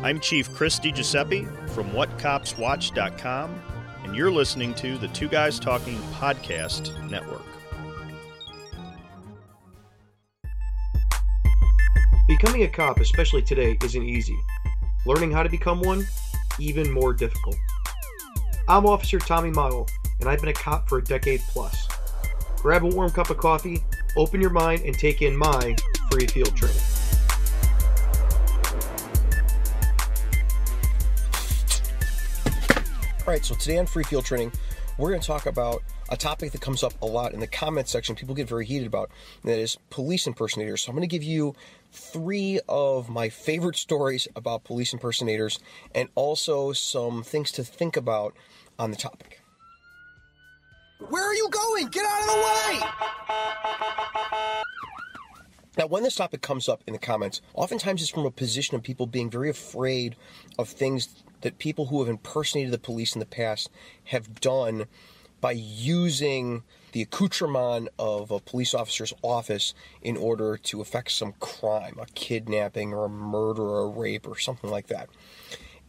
I'm Chief Chris DiGiuseppe from WhatCopsWatch.com, and you're listening to the Two Guys Talking Podcast Network. Becoming a cop, especially today, isn't easy. Learning how to become one, even more difficult. I'm Officer Tommy Model, and I've been a cop for a decade plus. Grab a warm cup of coffee, open your mind, and take in my free field training. All right, so today on Free Field Training, we're going to talk about a topic that comes up a lot in the comment section. People get very heated about, and that is police impersonators. So I'm going to give you three of my favorite stories about police impersonators, and also some things to think about on the topic. Where are you going? Get out of the way! Now, when this topic comes up in the comments, oftentimes it's from a position of people being very afraid of things that people who have impersonated the police in the past have done by using the accoutrement of a police officer's office in order to effect some crime, a kidnapping or a murder or a rape or something like that.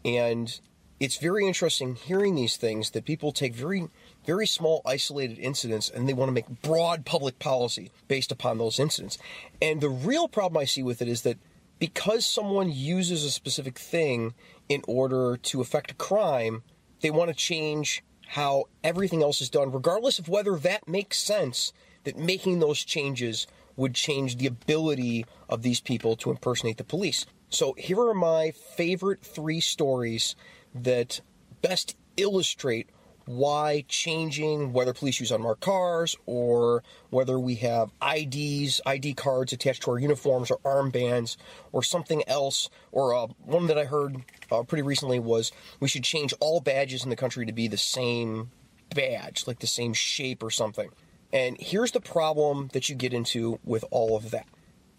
And it's very interesting hearing these things that people take very very small isolated incidents and they want to make broad public policy based upon those incidents. And the real problem I see with it is that because someone uses a specific thing in order to affect a crime, they want to change how everything else is done, regardless of whether that makes sense, that making those changes would change the ability of these people to impersonate the police. So here are my favorite three stories that best illustrate why changing whether police use unmarked cars or whether we have IDs, ID cards attached to our uniforms or armbands or something else. Or uh, one that I heard uh, pretty recently was we should change all badges in the country to be the same badge, like the same shape or something. And here's the problem that you get into with all of that.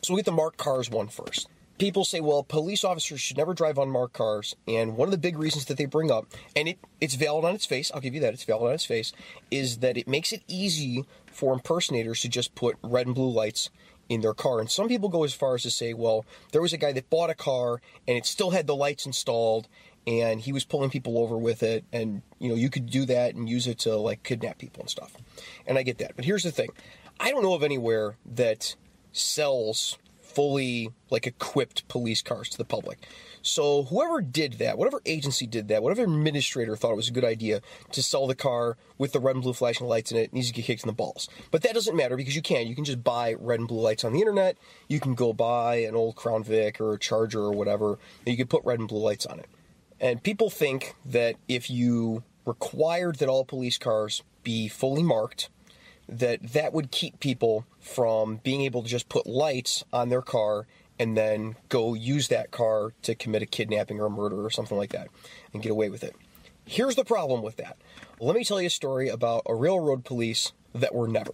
So we get the marked cars one first people say, well, police officers should never drive unmarked cars. And one of the big reasons that they bring up, and it, it's valid on its face, I'll give you that, it's valid on its face, is that it makes it easy for impersonators to just put red and blue lights in their car. And some people go as far as to say, well, there was a guy that bought a car and it still had the lights installed and he was pulling people over with it and you know you could do that and use it to like kidnap people and stuff and i get that but here's the thing i don't know of anywhere that sells fully like equipped police cars to the public. So whoever did that, whatever agency did that, whatever administrator thought it was a good idea to sell the car with the red and blue flashing lights in it needs to get kicked in the balls. But that doesn't matter because you can. You can just buy red and blue lights on the internet. You can go buy an old Crown Vic or a Charger or whatever, and you can put red and blue lights on it. And people think that if you required that all police cars be fully marked, that that would keep people from being able to just put lights on their car and then go use that car to commit a kidnapping or a murder or something like that and get away with it. Here's the problem with that. Let me tell you a story about a railroad police that were never,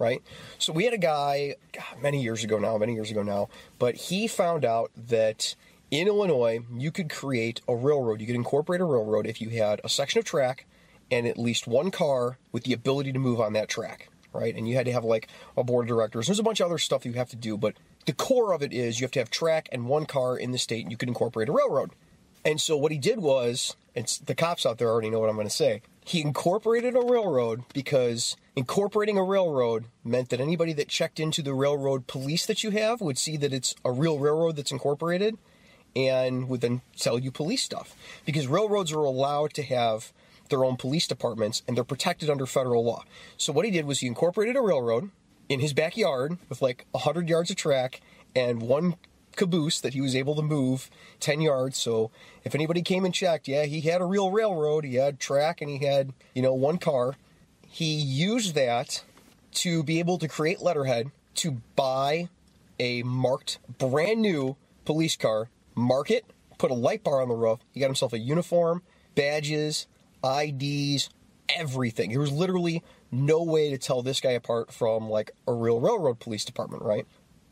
right? So we had a guy God, many years ago now, many years ago now, but he found out that in Illinois, you could create a railroad, you could incorporate a railroad if you had a section of track and at least one car with the ability to move on that track right? And you had to have like a board of directors. There's a bunch of other stuff you have to do, but the core of it is you have to have track and one car in the state, and you can incorporate a railroad. And so what he did was, the cops out there already know what I'm going to say. He incorporated a railroad because incorporating a railroad meant that anybody that checked into the railroad police that you have would see that it's a real railroad that's incorporated and would then sell you police stuff. Because railroads are allowed to have their own police departments and they're protected under federal law. So what he did was he incorporated a railroad in his backyard with like 100 yards of track and one caboose that he was able to move 10 yards. So if anybody came and checked, yeah, he had a real railroad, he had track and he had, you know, one car. He used that to be able to create letterhead to buy a marked brand new police car, mark it, put a light bar on the roof. He got himself a uniform, badges, IDs, everything. There was literally no way to tell this guy apart from like a real railroad police department, right?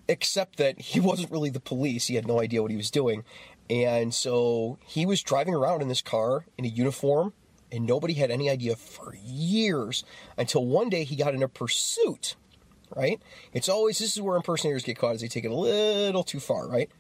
Except that he wasn't really the police. He had no idea what he was doing. And so he was driving around in this car in a uniform, and nobody had any idea for years until one day he got in a pursuit, right? It's always this is where impersonators get caught, is they take it a little too far, right?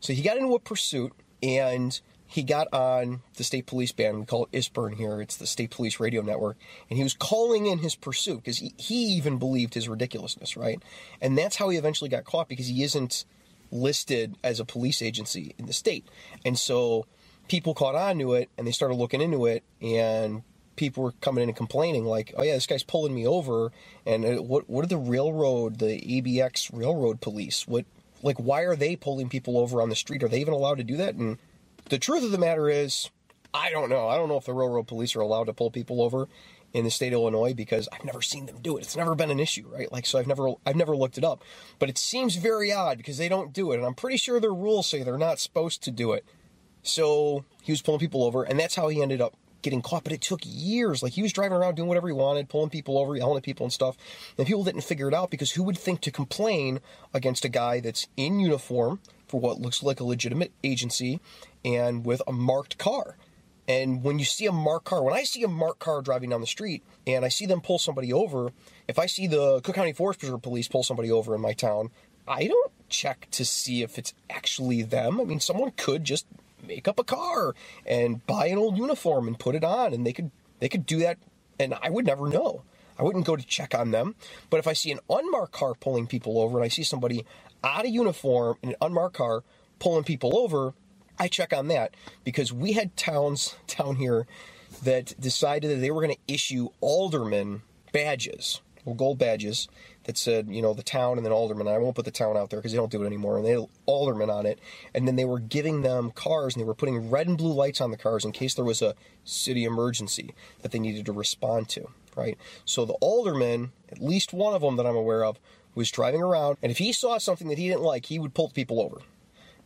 So he got into a pursuit, and he got on the state police band. We call it ISPERN here. It's the state police radio network. And he was calling in his pursuit because he, he even believed his ridiculousness, right? And that's how he eventually got caught because he isn't listed as a police agency in the state. And so people caught on to it and they started looking into it and people were coming in and complaining like, "Oh yeah, this guy's pulling me over." And uh, what what are the railroad, the ABX railroad police? What like why are they pulling people over on the street? Are they even allowed to do that? And the truth of the matter is, I don't know. I don't know if the railroad police are allowed to pull people over in the state of Illinois because I've never seen them do it. It's never been an issue, right? Like so I've never I've never looked it up. But it seems very odd because they don't do it and I'm pretty sure their rules say they're not supposed to do it. So he was pulling people over and that's how he ended up getting caught, but it took years. Like he was driving around doing whatever he wanted, pulling people over, yelling at people and stuff. And people didn't figure it out because who would think to complain against a guy that's in uniform for what looks like a legitimate agency and with a marked car? And when you see a marked car, when I see a marked car driving down the street and I see them pull somebody over, if I see the Cook County Forest Preserve Police pull somebody over in my town, I don't check to see if it's actually them. I mean, someone could just make up a car and buy an old uniform and put it on and they could they could do that and I would never know. I wouldn't go to check on them. But if I see an unmarked car pulling people over and I see somebody out of uniform in an unmarked car pulling people over, I check on that because we had towns down here that decided that they were going to issue alderman badges, or gold badges, that said, you know, the town and then alderman. I won't put the town out there because they don't do it anymore. And they had alderman on it. And then they were giving them cars and they were putting red and blue lights on the cars in case there was a city emergency that they needed to respond to, right? So the alderman, at least one of them that I'm aware of, was driving around. And if he saw something that he didn't like, he would pull the people over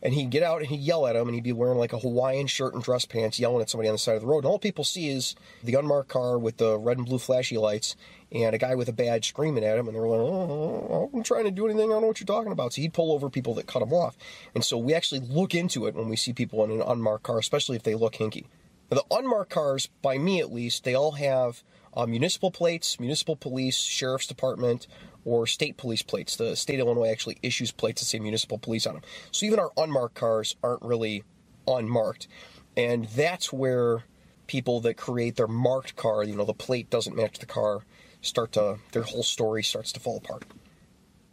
and he'd get out and he'd yell at him and he'd be wearing like a Hawaiian shirt and dress pants yelling at somebody on the side of the road. And all people see is the unmarked car with the red and blue flashy lights and a guy with a badge screaming at him. And they're like, oh, I'm trying to do anything. I don't know what you're talking about. So he'd pull over people that cut him off. And so we actually look into it when we see people in an unmarked car, especially if they look hinky. Now, the unmarked cars, by me at least, they all have uh, municipal plates, municipal police, sheriff's department, or state police plates. The state of Illinois actually issues plates that say municipal police on them. So even our unmarked cars aren't really unmarked. And that's where people that create their marked car, you know, the plate doesn't match the car, start to, their whole story starts to fall apart.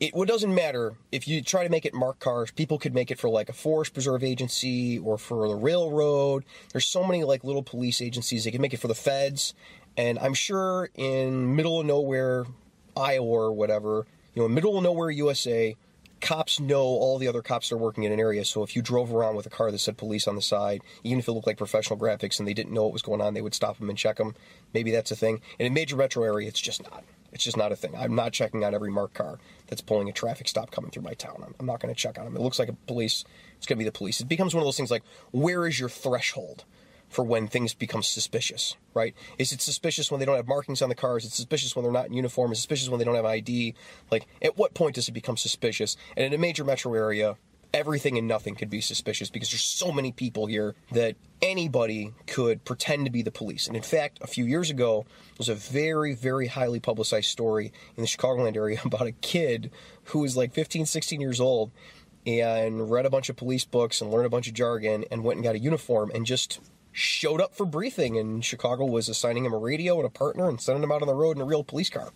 It, doesn't matter if you try to make it marked cars. People could make it for like a forest preserve agency or for the railroad. There's so many like little police agencies. They can make it for the feds, and I'm sure in middle of nowhere Iowa or whatever, you know, middle of nowhere USA, cops know all the other cops that are working in an area. So if you drove around with a car that said police on the side, even if it looked like professional graphics and they didn't know what was going on, they would stop them and check them. Maybe that's a thing. In a major metro area, it's just not. It's just not a thing. I'm not checking on every marked car that's pulling a traffic stop coming through my town. I'm, I'm not going to check on them. It looks like a police. It's going to be the police. It becomes one of those things like, where is your threshold? For when things become suspicious, right? Is it suspicious when they don't have markings on the cars? Is it suspicious when they're not in uniform? Is it suspicious when they don't have ID? Like, at what point does it become suspicious? And in a major metro area, everything and nothing could be suspicious because there's so many people here that anybody could pretend to be the police. And in fact, a few years ago, there was a very, very highly publicized story in the Chicagoland area about a kid who was like 15, 16 years old and read a bunch of police books and learned a bunch of jargon and went and got a uniform and just showed up for briefing, and Chicago was assigning him a radio and a partner and sending him out on the road in a real police car.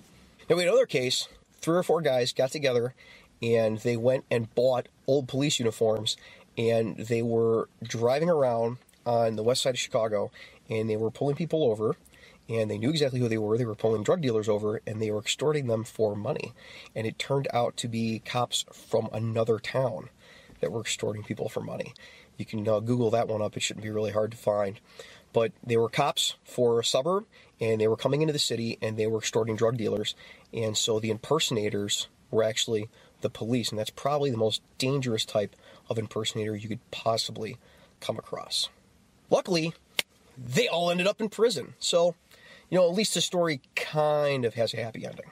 Now, we had another case. Three or four guys got together and they went and bought old police uniforms and they were driving around on the west side of Chicago and they were pulling people over and they knew exactly who they were. They were pulling drug dealers over and they were extorting them for money. And it turned out to be cops from another town that were extorting people for money. You can uh, Google that one up. It shouldn't be really hard to find. But they were cops for a suburb, and they were coming into the city, and they were extorting drug dealers. And so the impersonators were actually the police, and that's probably the most dangerous type of impersonator you could possibly come across. Luckily, they all ended up in prison. So, you know, at least the story kind of has a happy ending.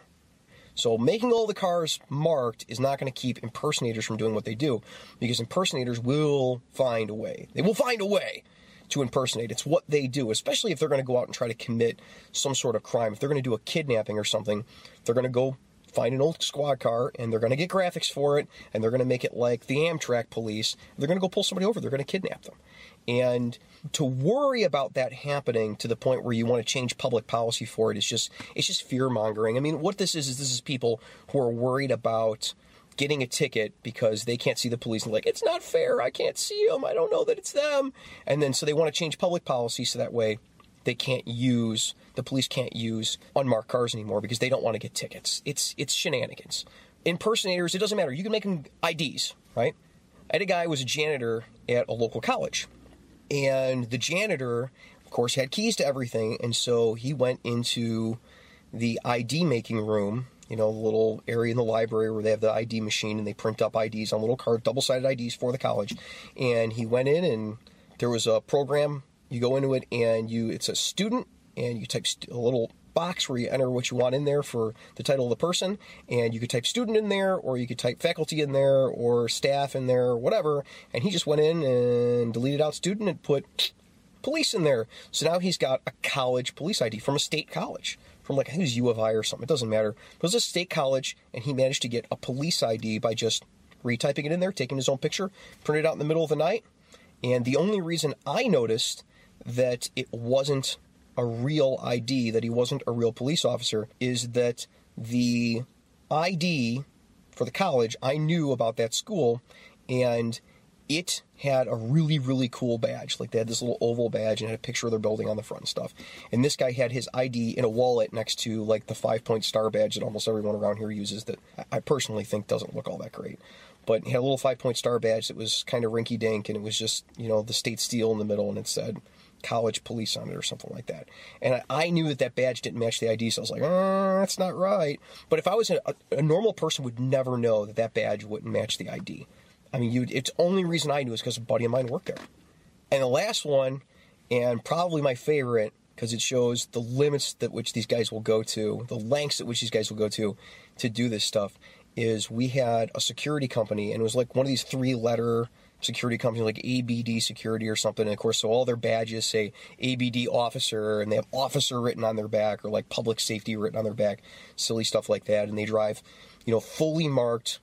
So making all the cars marked is not going to keep impersonators from doing what they do because impersonators will find a way. They will find a way to impersonate. It's what they do, especially if they're going to go out and try to commit some sort of crime. If they're going to do a kidnapping or something, they're going to go find an old squad car and they're going to get graphics for it and they're going to make it like the Amtrak police. They're going to go pull somebody over. They're going to kidnap them. And to worry about that happening to the point where you want to change public policy for it is just it's just fear mongering. I mean, what this is is this is people who are worried about getting a ticket because they can't see the police and like it's not fair. I can't see them. I don't know that it's them. And then so they want to change public policy so that way they can't use the police can't use unmarked cars anymore because they don't want to get tickets. It's it's shenanigans. Impersonators, it doesn't matter. You can make them IDs, right? I had a guy who was a janitor at a local college, and the janitor, of course, had keys to everything, and so he went into the ID making room. You know, the little area in the library where they have the ID machine and they print up IDs on little card, double sided IDs for the college. And he went in and there was a program you go into it and you it's a student and you type a little box where you enter what you want in there for the title of the person. And you could type student in there or you could type faculty in there or staff in there or whatever. And he just went in and deleted out student and put police in there. So now he's got a college police id from a state college from like I think it was u of i or something. It doesn't matter. It was a state college and he managed to get a police id by just retyping it in there taking his own picture printed it out in the middle of the night. And the only reason i noticed that it wasn't a real ID, that he wasn't a real police officer, is that the ID for the college, I knew about that school, and it had a really, really cool badge. Like they had this little oval badge and had a picture of their building on the front and stuff. And this guy had his ID in a wallet next to like the five point star badge that almost everyone around here uses that I personally think doesn't look all that great. But he had a little five point star badge that was kind of rinky dink and it was just, you know, the state steel in the middle and it said college police on it or something like that. And I, I knew that that badge didn't match the ID, so I was like, oh, that's not right. But if I was a, a normal person, would never know that that badge wouldn't match the ID. I mean, you it's only reason I knew is because a buddy of mine worked there. And the last one, and probably my favorite, because it shows the limits that which these guys will go to, the lengths at which these guys will go to to do this stuff, is we had a security company, and it was like one of these three letter security company like ABD Security or something. And of course, so all their badges say ABD officer and they have officer written on their back or like public safety written on their back, silly stuff like that. And they drive, you know, fully marked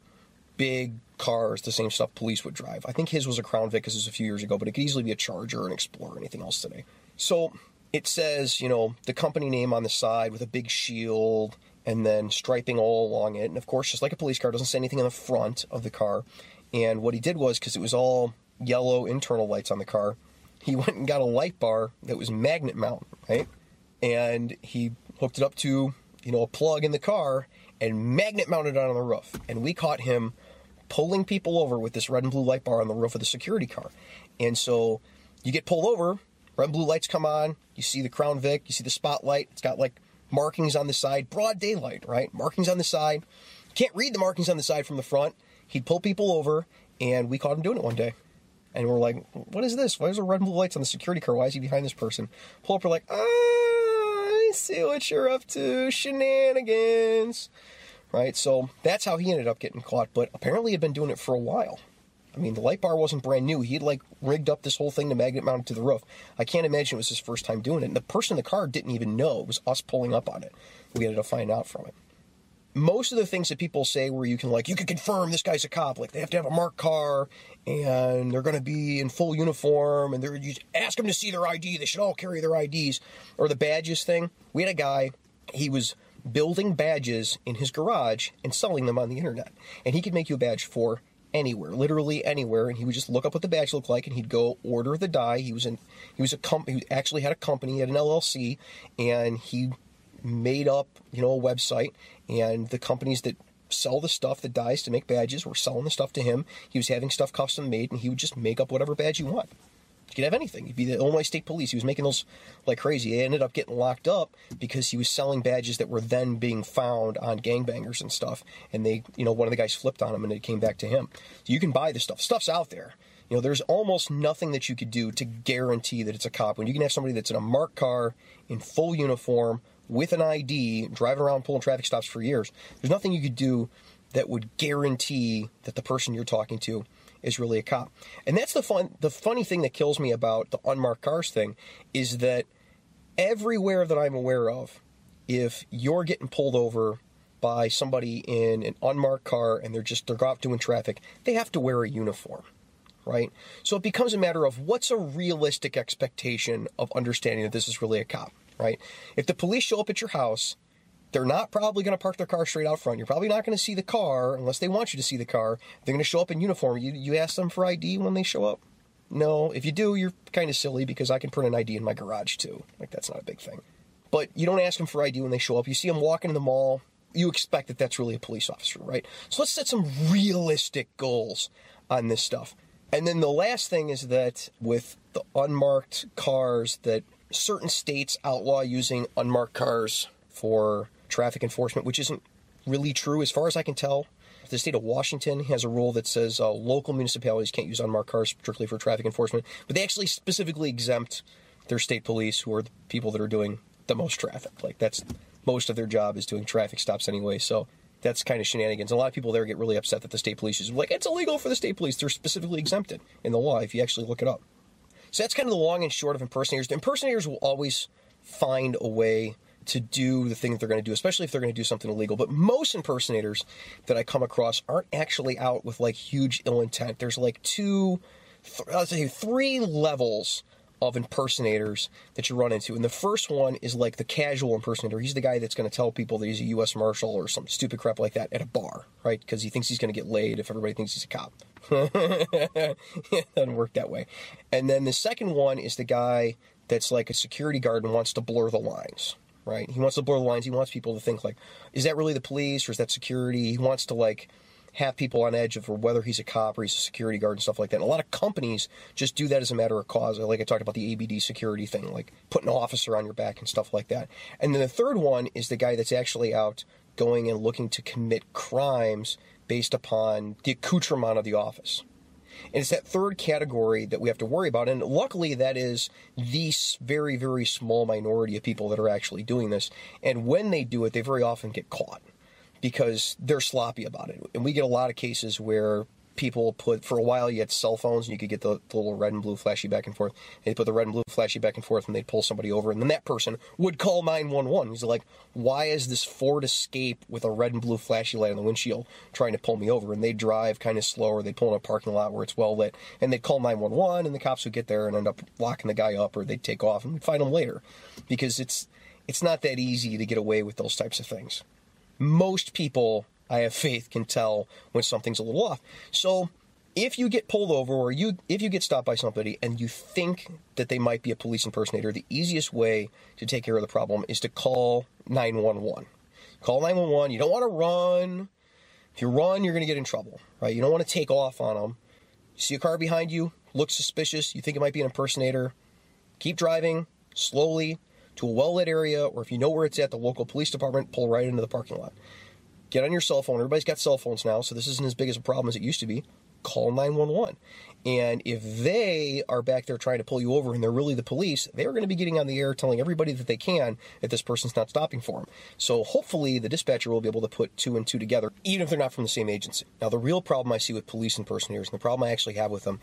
big cars, the same stuff police would drive. I think his was a Crown Vic because it was a few years ago, but it could easily be a Charger, an Explorer, or anything else today. So it says, you know, the company name on the side with a big shield and then striping all along it. And of course, just like a police car, doesn't say anything on the front of the car. And what he did was, because it was all yellow internal lights on the car, he went and got a light bar that was magnet mount, right? And he hooked it up to, you know, a plug in the car and magnet mounted it on the roof. And we caught him pulling people over with this red and blue light bar on the roof of the security car. And so you get pulled over, red and blue lights come on, you see the Crown Vic, you see the spotlight, it's got like markings on the side, broad daylight, right? Markings on the side. Can't read the markings on the side from the front he'd pull people over, and we caught him doing it one day. And we're like, what is this? Why is there red and blue lights on the security car? Why is he behind this person? Pull up, we're like, ah, I see what you're up to. Shenanigans. Right? So that's how he ended up getting caught. But apparently he'd been doing it for a while. I mean, the light bar wasn't brand new. He'd like rigged up this whole thing to magnet mount it to the roof. I can't imagine it was his first time doing it. And the person in the car didn't even know. It was us pulling up on it. We ended up finding out from it most of the things that people say where you can like you can confirm this guy's a cop like they have to have a marked car and they're going to be in full uniform and they're you ask them to see their id they should all carry their ids or the badges thing we had a guy he was building badges in his garage and selling them on the internet and he could make you a badge for anywhere literally anywhere and he would just look up what the badge looked like and he'd go order the die he was in he was a company he actually had a company had an llc and he made up, you know, a website, and the companies that sell the stuff, the dies to make badges, were selling the stuff to him. He was having stuff custom made, and he would just make up whatever badge you want. You could have anything. He'd be the Illinois State Police. He was making those like crazy. He ended up getting locked up because he was selling badges that were then being found on gangbangers and stuff. And they, you know, one of the guys flipped on him, and it came back to him. So you can buy the stuff. Stuff's out there. You know, there's almost nothing that you could do to guarantee that it's a cop. When you can have somebody that's in a marked car, in full uniform, with an ID, driving around pulling traffic stops for years, there's nothing you could do that would guarantee that the person you're talking to is really a cop. And that's the fun the funny thing that kills me about the unmarked cars thing is that everywhere that I'm aware of, if you're getting pulled over by somebody in an unmarked car and they're just they're out doing traffic, they have to wear a uniform, right? So it becomes a matter of what's a realistic expectation of understanding that this is really a cop, right? If the police show up at your house, they're not probably going to park their car straight out front. You're probably not going to see the car unless they want you to see the car. They're going to show up in uniform. You you ask them for ID when they show up? No. If you do, you're kind of silly because I can print an ID in my garage too. Like that's not a big thing. But you don't ask them for ID when they show up. You see them walking in the mall, you expect that that's really a police officer, right? So let's set some realistic goals on this stuff. And then the last thing is that with the unmarked cars, that certain states outlaw using unmarked cars for traffic enforcement, which isn't really true as far as I can tell. The state of Washington has a rule that says uh, local municipalities can't use unmarked cars strictly for traffic enforcement, but they actually specifically exempt their state police, who are the people that are doing the most traffic. Like that's most of their job is doing traffic stops anyway. So that's kind of shenanigans. A lot of people there get really upset that the state police is like it's illegal for the state police. They're specifically exempted in the law if you actually look it up. So that's kind of the long and short of impersonators. The impersonators will always find a way to do the thing that they're going to do, especially if they're going to do something illegal. But most impersonators that I come across aren't actually out with like huge ill intent. There's like two, th- I'll say three levels of impersonators that you run into. And the first one is like the casual impersonator. He's the guy that's going to tell people that he's a U.S. Marshal or some stupid crap like that at a bar, right? Because he thinks he's going to get laid if everybody thinks he's a cop. it doesn't work that way. And then the second one is the guy that's like a security guard and wants to blur the lines, right? He wants to blur the lines. He wants people to think like, is that really the police or is that security? He wants to like have people on edge of whether he's a cop or he's a security guard and stuff like that. And a lot of companies just do that as a matter of cause. Like I talked about the ABD security thing, like putting an officer on your back and stuff like that. And then the third one is the guy that's actually out going and looking to commit crimes based upon the accoutrement of the office. And it's that third category that we have to worry about. And luckily, that is the very, very small minority of people that are actually doing this. And when they do it, they very often get caught because they're sloppy about it. And we get a lot of cases where people put for a while you had cell phones and you could get the, the, little red and blue flashy back and forth. They put the red and blue flashy back and forth and they'd pull somebody over and then that person would call 911. He's like, why is this Ford Escape with a red and blue flashy light on the windshield trying to pull me over? And they drive kind of slower. They pull in a parking lot where it's well lit and they'd call 911 and the cops would get there and end up locking the guy up or they'd take off and we'd find him later because it's it's not that easy to get away with those types of things most people I have faith can tell when something's a little off. So if you get pulled over or you if you get stopped by somebody and you think that they might be a police impersonator, the easiest way to take care of the problem is to call 911. Call 911. You don't want to run. If you run, you're going to get in trouble, right? You don't want to take off on them. You see a car behind you, looks suspicious, you think it might be an impersonator. Keep driving slowly to a well lit area, or if you know where it's at, the local police department, pull right into the parking lot. Get on your cell phone. Everybody's got cell phones now, so this isn't as big as a problem as it used to be. Call 911. And if they are back there trying to pull you over and they're really the police, they're going to be getting on the air telling everybody that they can that this person's not stopping for them. So hopefully the dispatcher will be able to put two and two together, even if they're not from the same agency. Now, the real problem I see with police impersonators, and the problem I actually have with them,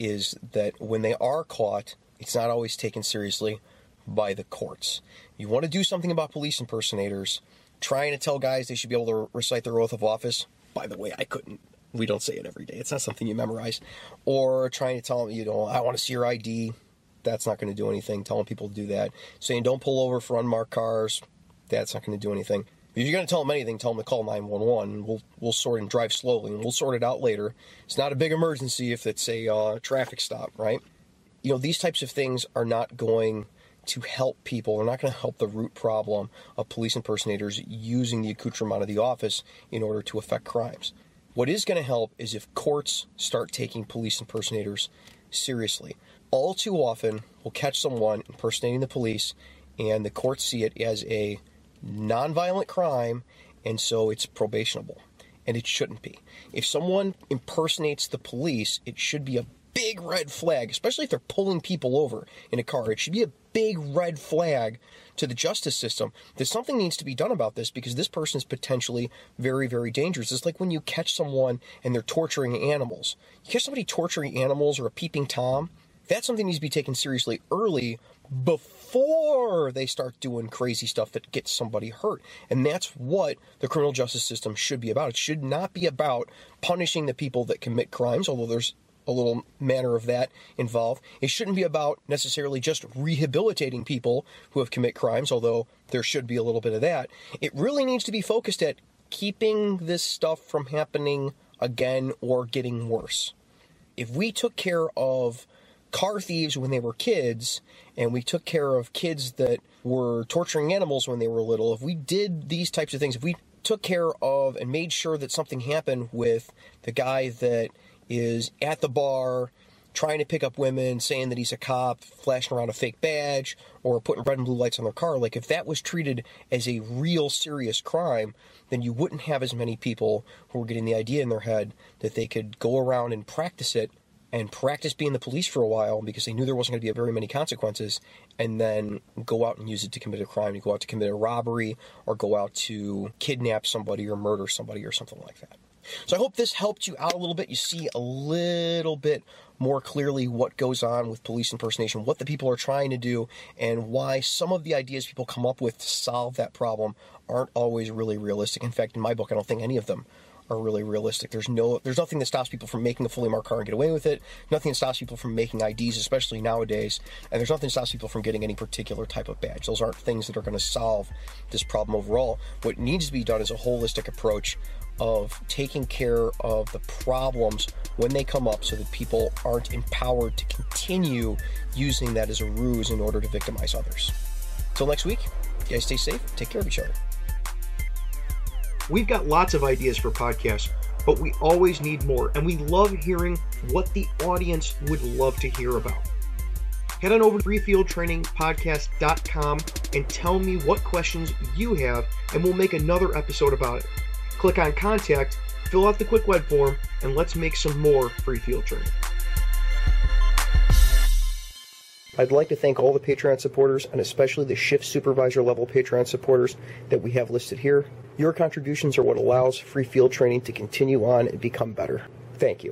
is that when they are caught, it's not always taken seriously by the courts. You want to do something about police impersonators, trying to tell guys they should be able to recite their oath of office. By the way, I couldn't. We don't say it every day. It's not something you memorize. Or trying to tell them, you know, I want to see your ID. That's not going to do anything. Telling people to do that. Saying don't pull over for unmarked cars. That's not going to do anything. If you're going to tell them anything, tell them to call 911. We'll we'll sort and drive slowly, and we'll sort it out later. It's not a big emergency if it's a uh, traffic stop, right? You know, these types of things are not going to help people. They're not going to help the root problem of police impersonators using the accoutrement of the office in order to affect crimes. What is going to help is if courts start taking police impersonators seriously. All too often, we'll catch someone impersonating the police, and the courts see it as a nonviolent crime, and so it's probationable. And it shouldn't be. If someone impersonates the police, it should be a big red flag, especially if they're pulling people over in a car. It should be a big red flag to the justice system that something needs to be done about this because this person is potentially very, very dangerous. It's like when you catch someone and they're torturing animals. You catch somebody torturing animals or a peeping Tom, That's something that needs to be taken seriously early before they start doing crazy stuff that gets somebody hurt. And that's what the criminal justice system should be about. It should not be about punishing the people that commit crimes, although there's a little manner of that involved. It shouldn't be about necessarily just rehabilitating people who have commit crimes, although there should be a little bit of that. It really needs to be focused at keeping this stuff from happening again or getting worse. If we took care of car thieves when they were kids and we took care of kids that were torturing animals when they were little, if we did these types of things, if we took care of and made sure that something happened with the guy that is at the bar trying to pick up women, saying that he's a cop, flashing around a fake badge, or putting red and blue lights on their car. Like, if that was treated as a real serious crime, then you wouldn't have as many people who were getting the idea in their head that they could go around and practice it and practice being the police for a while because they knew there wasn't going to be very many consequences, and then go out and use it to commit a crime, to go out to commit a robbery, or go out to kidnap somebody or murder somebody or something like that. So I hope this helped you out a little bit. You see a little bit more clearly what goes on with police impersonation, what the people are trying to do, and why some of the ideas people come up with to solve that problem aren't always really realistic. In fact, in my book, I don't think any of them are really realistic. There's no, there's nothing that stops people from making a fully marked car and get away with it. Nothing that stops people from making IDs, especially nowadays. And there's nothing that stops people from getting any particular type of badge. Those aren't things that are going to solve this problem overall. What needs to be done is a holistic approach of taking care of the problems when they come up so that people aren't empowered to continue using that as a ruse in order to victimize others. Till next week, you guys stay safe, take care of each other. We've got lots of ideas for podcasts, but we always need more, and we love hearing what the audience would love to hear about. Head on over to freefieldtrainingpodcast.com and tell me what questions you have, and we'll make another episode about it. Click on Contact, fill out the quick web form, and let's make some more free field training. I'd like to thank all the Patreon supporters and especially the shift supervisor level Patreon supporters that we have listed here. Your contributions are what allows free field training to continue on and become better. Thank you.